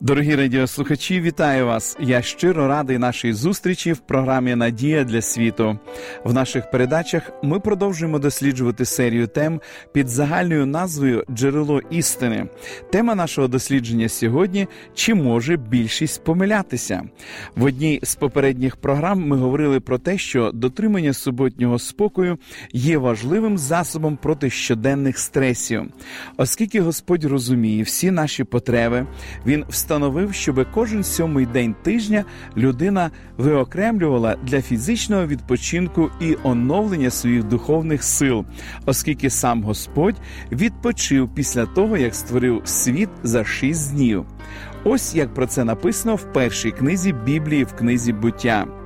Дорогі радіослухачі, вітаю вас! Я щиро радий нашій зустрічі в програмі Надія для світу. В наших передачах ми продовжуємо досліджувати серію тем під загальною назвою Джерело істини. Тема нашого дослідження сьогодні чи може більшість помилятися? В одній з попередніх програм ми говорили про те, що дотримання суботнього спокою є важливим засобом проти щоденних стресів, оскільки Господь розуміє всі наші потреби, він встановив, щоб кожен сьомий день тижня людина виокремлювала для фізичного відпочинку і оновлення своїх духовних сил, оскільки сам Господь відпочив після того, як створив світ за шість днів. Ось як про це написано в першій книзі Біблії в книзі буття.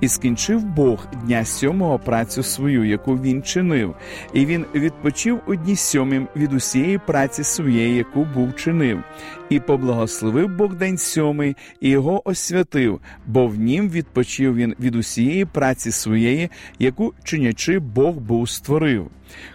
І скінчив Бог дня сьомого працю свою, яку він чинив, і він відпочив у дні сьомім від усієї праці своєї, яку був чинив, і поблагословив Бог день сьомий, і його освятив, бо в нім відпочив він від усієї праці своєї, яку чинячи Бог був створив.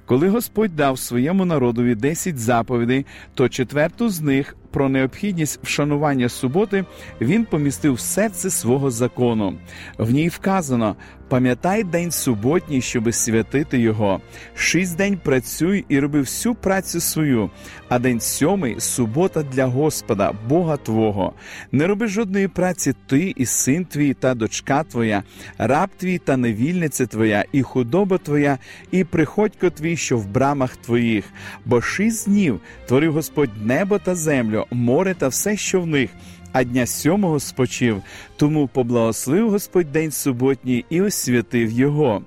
Коли Господь дав своєму народові десять заповідей, то четверту з них про необхідність вшанування суботи він помістив серце свого закону. В ній вказано: пам'ятай день суботній, щоби святити його. Шість день працюй і роби всю працю свою, а день сьомий субота для Господа, Бога Твого. Не роби жодної праці ти і син твій та дочка твоя, раб твій та невільниця твоя, і худоба твоя, і приходько твій, що в брамах твоїх. Бо шість днів творив Господь небо та землю, море та все, що в них а дня сьомого спочив, тому поблагословив Господь день суботній і освятив його.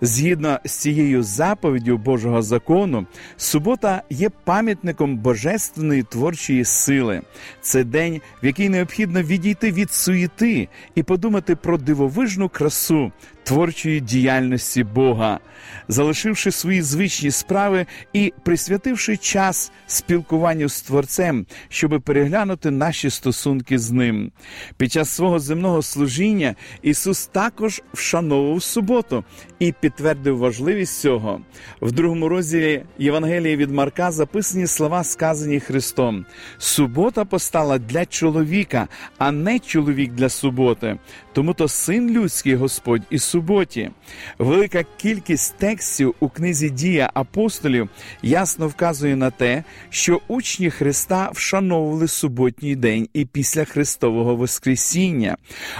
Згідно з цією заповіддю Божого закону, субота є пам'ятником божественної творчої сили. Це день, в який необхідно відійти від суєти і подумати про дивовижну красу. Творчої діяльності Бога, залишивши свої звичні справи і присвятивши час спілкуванню з Творцем, щоб переглянути наші стосунки з ним. Під час свого земного служіння Ісус також вшановував суботу і підтвердив важливість цього. В другому розділі Євангелії від Марка записані слова, сказані Христом: Субота постала для чоловіка, а не чоловік для суботи. Тому то син людський Господь і суботі. Велика кількість текстів у книзі Дія апостолів ясно вказує на те, що учні Христа вшановували суботній день і після Христового Воскресіння.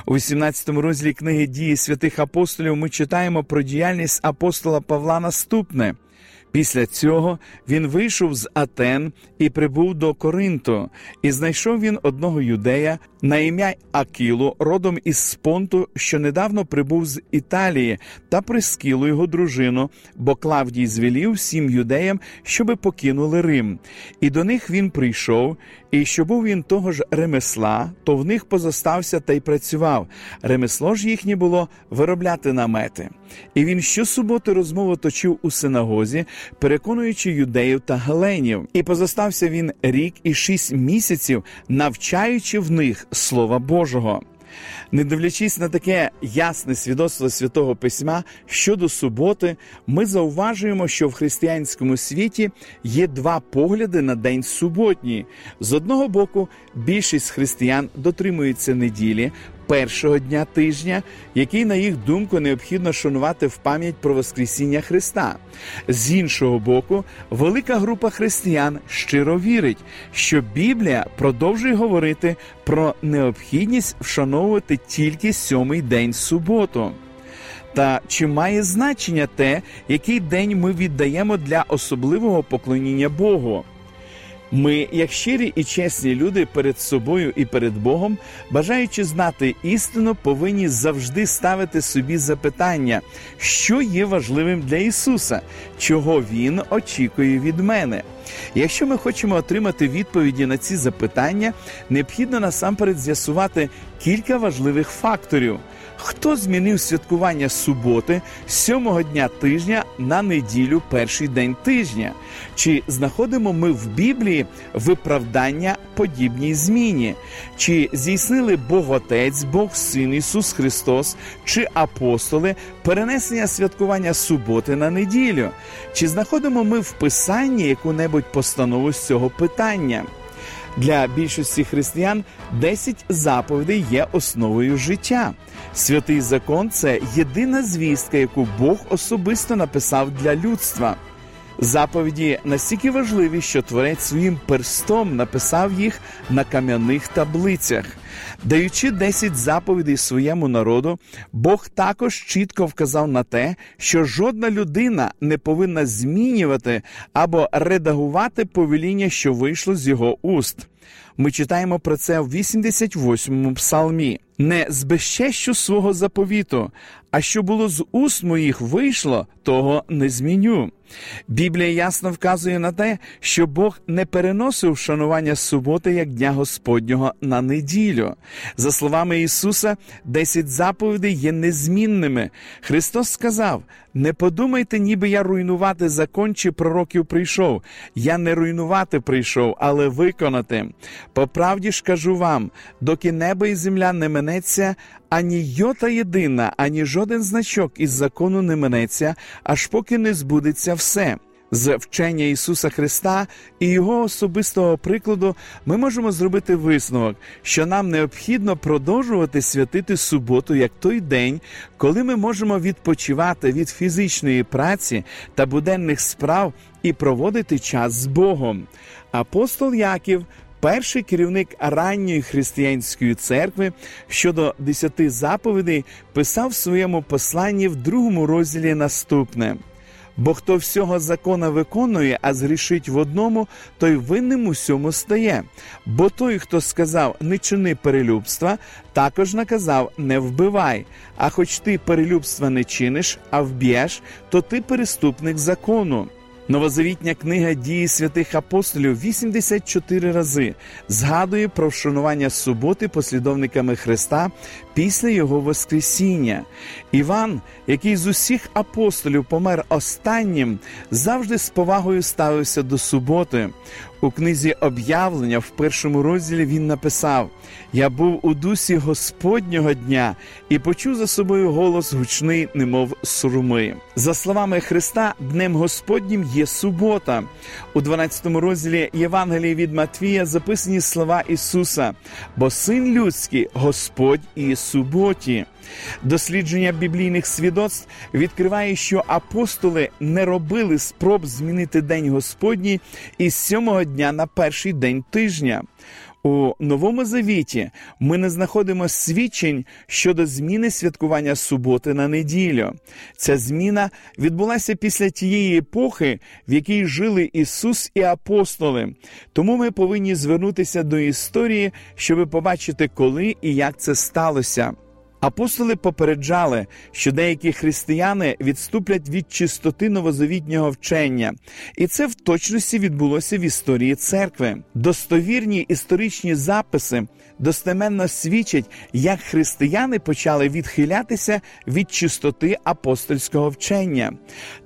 У 18 розділі книги дії святих апостолів ми читаємо про діяльність апостола Павла наступне. Після цього він вийшов з Атен і прибув до Коринту, і знайшов він одного юдея на ім'я Акілу, родом із Спонту, що недавно прибув з Італії, та прискілу його дружину, бо Клавдій звелів всім юдеям, щоби покинули Рим. І до них він прийшов, і що був він того ж ремесла, то в них позостався та й працював. Ремесло ж їхнє було виробляти намети. І він щосуботи розмову точив у синагозі, переконуючи юдеїв та галенів. І позостався він рік і шість місяців, навчаючи в них Слова Божого. Не дивлячись на таке ясне свідоцтво святого письма щодо суботи, ми зауважуємо, що в християнському світі є два погляди на день суботній. З одного боку, більшість християн дотримуються неділі, першого дня тижня, який, на їх думку, необхідно шанувати в пам'ять про Воскресіння Христа. З іншого боку, велика група християн щиро вірить, що Біблія продовжує говорити про необхідність вшановувати тільки сьомий день суботу. Та чи має значення те, який день ми віддаємо для особливого поклоніння Богу? Ми, як щирі і чесні люди перед собою і перед Богом, бажаючи знати істину, повинні завжди ставити собі запитання, що є важливим для Ісуса, чого Він очікує від мене. Якщо ми хочемо отримати відповіді на ці запитання, необхідно насамперед з'ясувати кілька важливих факторів. Хто змінив святкування суботи сьомого дня тижня на неділю, перший день тижня? Чи знаходимо ми в Біблії виправдання подібній зміні? Чи здійснили Бог Отець, Бог Син Ісус Христос чи апостоли перенесення святкування суботи на неділю? Чи знаходимо ми в Писанні яку-небудь постанову з цього питання? Для більшості християн 10 заповідей є основою життя. Святий закон це єдина звістка, яку Бог особисто написав для людства. Заповіді настільки важливі, що творець своїм перстом написав їх на кам'яних таблицях. Даючи 10 заповідей своєму народу, Бог також чітко вказав на те, що жодна людина не повинна змінювати або редагувати повеління, що вийшло з його уст. Ми читаємо про це в 88-му псалмі. Не збезчещу свого заповіту, а що було з уст моїх вийшло, того не зміню. Біблія ясно вказує на те, що Бог не переносив шанування суботи як Дня Господнього на неділю. За словами Ісуса, десять заповідей є незмінними. Христос сказав: не подумайте, ніби я руйнувати закон чи пророків прийшов. Я не руйнувати прийшов, але виконати. По правді ж кажу вам, доки небо і земля не минеться, ані йота єдина, ані жоден значок із закону не минеться, аж поки не збудеться все. З вчення Ісуса Христа і Його особистого прикладу ми можемо зробити висновок, що нам необхідно продовжувати святити суботу як той день, коли ми можемо відпочивати від фізичної праці та буденних справ і проводити час з Богом. Апостол Яків перший керівник ранньої християнської церкви щодо десяти заповідей писав в своєму посланні в другому розділі наступне. Бо хто всього закона виконує, а згрішить в одному, той винним усьому стає. Бо той, хто сказав не чини перелюбства, також наказав не вбивай. А хоч ти перелюбства не чиниш, а вб'єш, то ти переступник закону. Новозавітня книга дії святих апостолів 84 рази згадує про вшанування суботи послідовниками Христа після Його Воскресіння. Іван, який з усіх апостолів помер останнім, завжди з повагою ставився до суботи. У книзі об'явлення в першому розділі він написав: Я був у дусі Господнього дня і почув за собою голос гучний, немов суруми. За словами Христа, Днем Господнім є субота. У 12 розділі Євангелії від Матвія записані слова Ісуса, бо син людський Господь і суботі. Дослідження біблійних свідоцтв відкриває, що апостоли не робили спроб змінити День Господній із сьомого дня на перший день тижня. У новому завіті ми не знаходимо свідчень щодо зміни святкування суботи на неділю. Ця зміна відбулася після тієї епохи, в якій жили Ісус і апостоли. Тому ми повинні звернутися до історії, щоб побачити, коли і як це сталося. Апостоли попереджали, що деякі християни відступлять від чистоти новозавітнього вчення, і це в точності відбулося в історії церкви. Достовірні історичні записи достеменно свідчать, як християни почали відхилятися від чистоти апостольського вчення.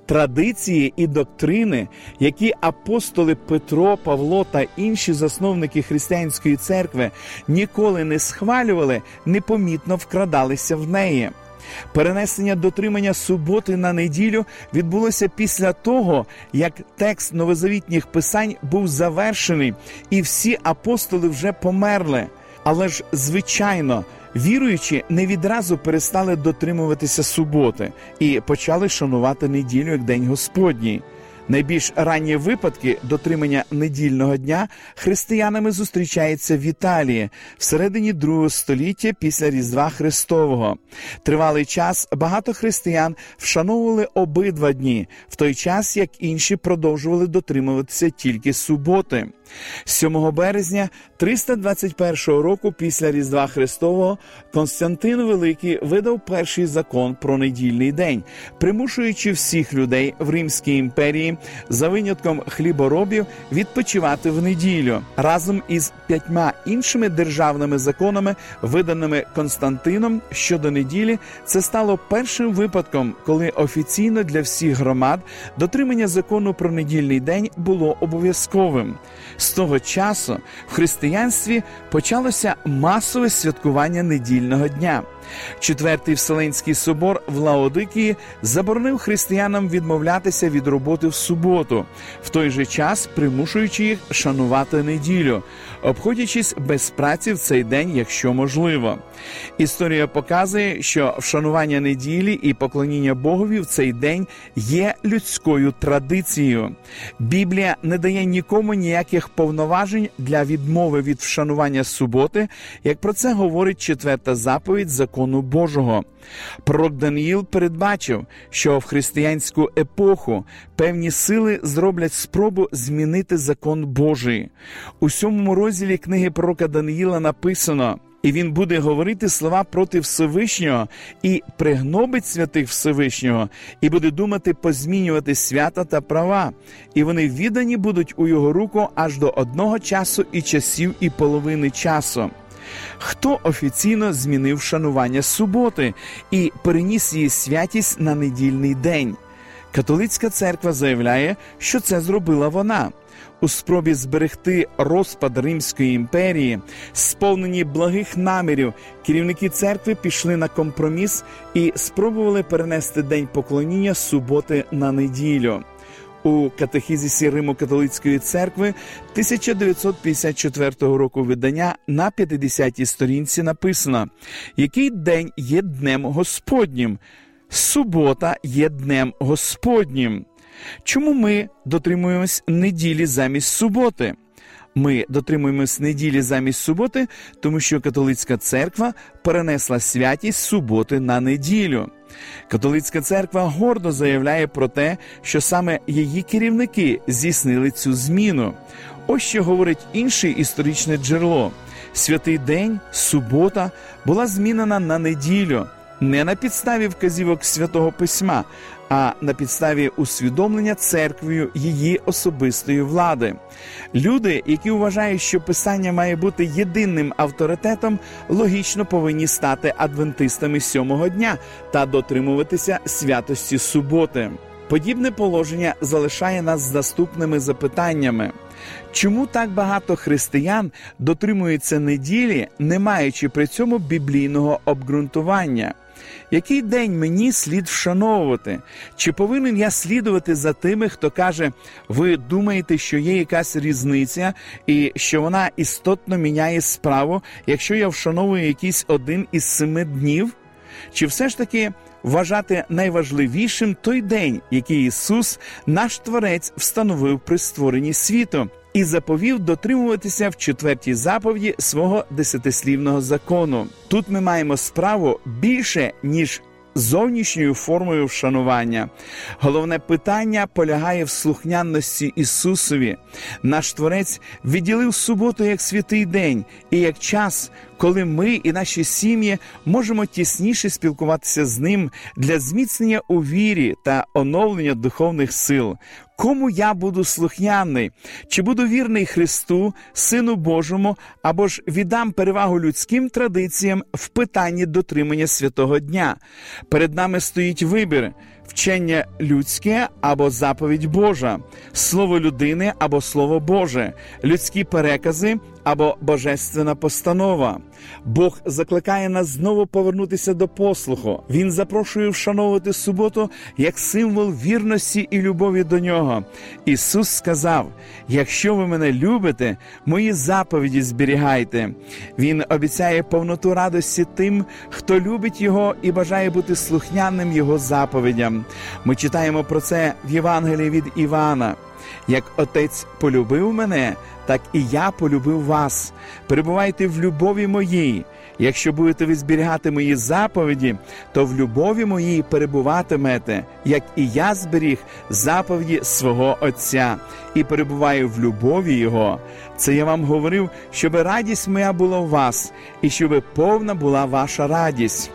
Традиції і доктрини, які апостоли Петро, Павло та інші засновники християнської церкви ніколи не схвалювали, непомітно вкрадалися в неї. Перенесення дотримання суботи на неділю відбулося після того, як текст новозавітніх писань був завершений, і всі апостоли вже померли. Але ж, звичайно, віруючі не відразу перестали дотримуватися суботи і почали шанувати неділю як День Господній. Найбільш ранні випадки дотримання недільного дня християнами зустрічаються в Італії всередині другого століття після Різдва Христового. Тривалий час багато християн вшановували обидва дні, в той час як інші продовжували дотримуватися тільки суботи. 7 березня 321 року після Різдва Христового Константин Великий видав перший закон про недільний день, примушуючи всіх людей в Римській імперії за винятком хліборобів відпочивати в неділю разом із п'ятьма іншими державними законами, виданими Константином щодо неділі. Це стало першим випадком, коли офіційно для всіх громад дотримання закону про недільний день було обов'язковим. З того часу в християнстві почалося масове святкування недільного дня. Четвертий Вселенський собор в Лаодикії заборонив християнам відмовлятися від роботи в суботу, в той же час примушуючи їх шанувати неділю, обходячись без праці в цей день, якщо можливо. Історія показує, що вшанування неділі і поклоніння Богові в цей день є людською традицією. Біблія не дає нікому ніяких повноважень для відмови від вшанування суботи, як про це говорить четверта заповідь закону Божого. Пророк Даниїл передбачив, що в християнську епоху певні сили зроблять спробу змінити закон Божий. У сьомому розділі книги пророка Даниїла написано. І він буде говорити слова проти Всевишнього і пригнобить святих Всевишнього, і буде думати позмінювати свята та права, і вони віддані будуть у його руку аж до одного часу і часів, і половини часу. Хто офіційно змінив шанування суботи і переніс її святість на недільний день? Католицька церква заявляє, що це зробила вона. У спробі зберегти розпад Римської імперії, сповнені благих намірів, керівники церкви пішли на компроміс і спробували перенести день поклоніння суботи на неділю. У катехізісі Риму католицької церкви 1954 року видання на 50-й сторінці написано, який день є днем Господнім. Субота є днем Господнім. Чому ми дотримуємось неділі замість суботи? Ми дотримуємось неділі замість суботи, тому що католицька церква перенесла святість суботи на неділю. Католицька церква гордо заявляє про те, що саме її керівники здійснили цю зміну. Ось що говорить інше історичне джерело: святий день, субота, була змінена на неділю. Не на підставі вказівок святого письма, а на підставі усвідомлення церквою її особистої влади. Люди, які вважають, що писання має бути єдиним авторитетом, логічно повинні стати адвентистами сьомого дня та дотримуватися святості суботи. Подібне положення залишає нас з наступними запитаннями. Чому так багато християн дотримуються неділі, не маючи при цьому біблійного обґрунтування? Який день мені слід вшановувати? Чи повинен я слідувати за тими, хто каже, ви думаєте, що є якась різниця, і що вона істотно міняє справу, якщо я вшановую якийсь один із семи днів? Чи все ж таки вважати найважливішим той день, який Ісус, наш Творець, встановив при створенні світу? І заповів дотримуватися в четвертій заповіді свого десятислівного закону. Тут ми маємо справу більше ніж зовнішньою формою вшанування. Головне питання полягає в слухняності Ісусові. Наш Творець відділив суботу як святий день і як час, коли ми і наші сім'ї можемо тісніше спілкуватися з ним для зміцнення у вірі та оновлення духовних сил. Кому я буду слухняний? Чи буду вірний Христу, Сину Божому, або ж віддам перевагу людським традиціям в питанні дотримання святого дня? Перед нами стоїть вибір. Вчення людське або заповідь Божа, слово людини або слово Боже, людські перекази або божественна постанова. Бог закликає нас знову повернутися до послуху. Він запрошує вшановувати суботу як символ вірності і любові до нього. Ісус сказав: якщо ви мене любите, мої заповіді зберігайте. Він обіцяє повноту радості тим, хто любить Його і бажає бути слухняним Його заповідям. Ми читаємо про це в Євангелії від Івана. Як отець полюбив мене, так і я полюбив вас. Перебувайте в любові моїй. Якщо будете ви зберігати мої заповіді, то в любові моїй перебуватимете, як і я зберіг заповіді свого Отця і перебуваю в любові Його. Це я вам говорив, щоб радість моя була в вас, і щоб повна була ваша радість.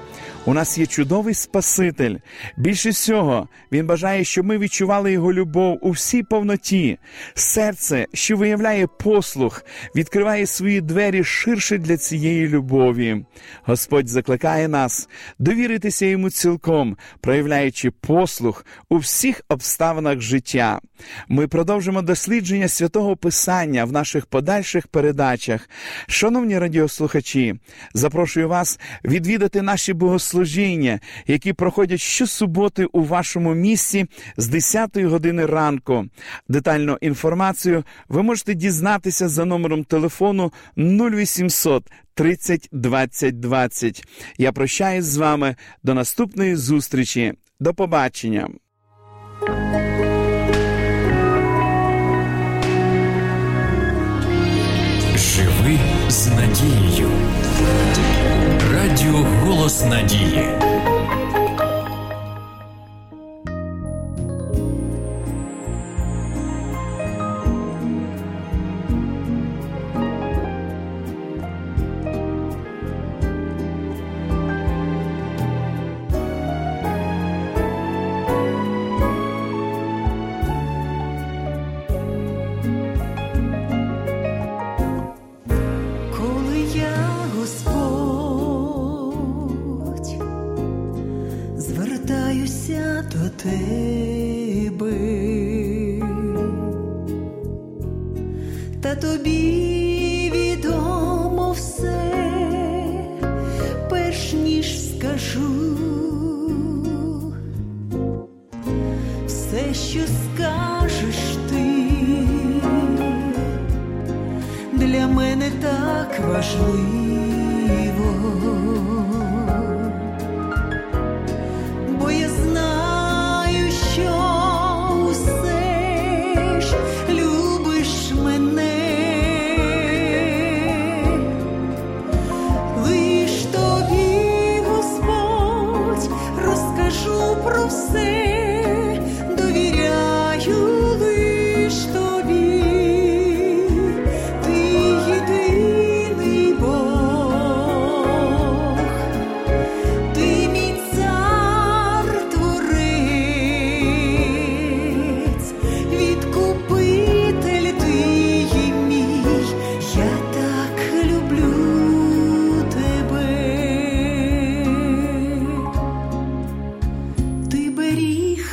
У нас є чудовий Спаситель. Більше всього, Він бажає, щоб ми відчували Його любов у всій повноті. Серце, що виявляє послух, відкриває свої двері ширше для цієї любові. Господь закликає нас довіритися йому цілком, проявляючи послух у всіх обставинах життя. Ми продовжимо дослідження святого Писання в наших подальших передачах. Шановні радіослухачі, запрошую вас відвідати наші богослужіння, які проходять щосуботи у вашому місці з 10 години ранку. Детальну інформацію ви можете дізнатися за номером телефону 0800 30 20 20. Я прощаюсь з вами до наступної зустрічі. До побачення. Живи з надією. Голос Надії. Звертаюся до тебе, та тобі відомо все, перш ніж скажу, все, що скажеш ти для мене так важливо,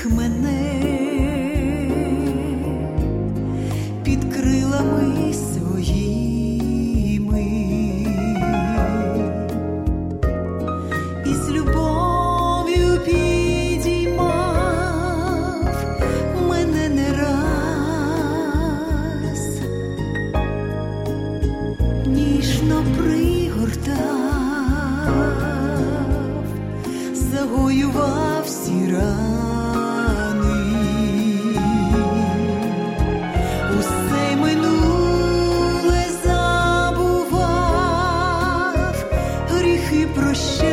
Rahman 不是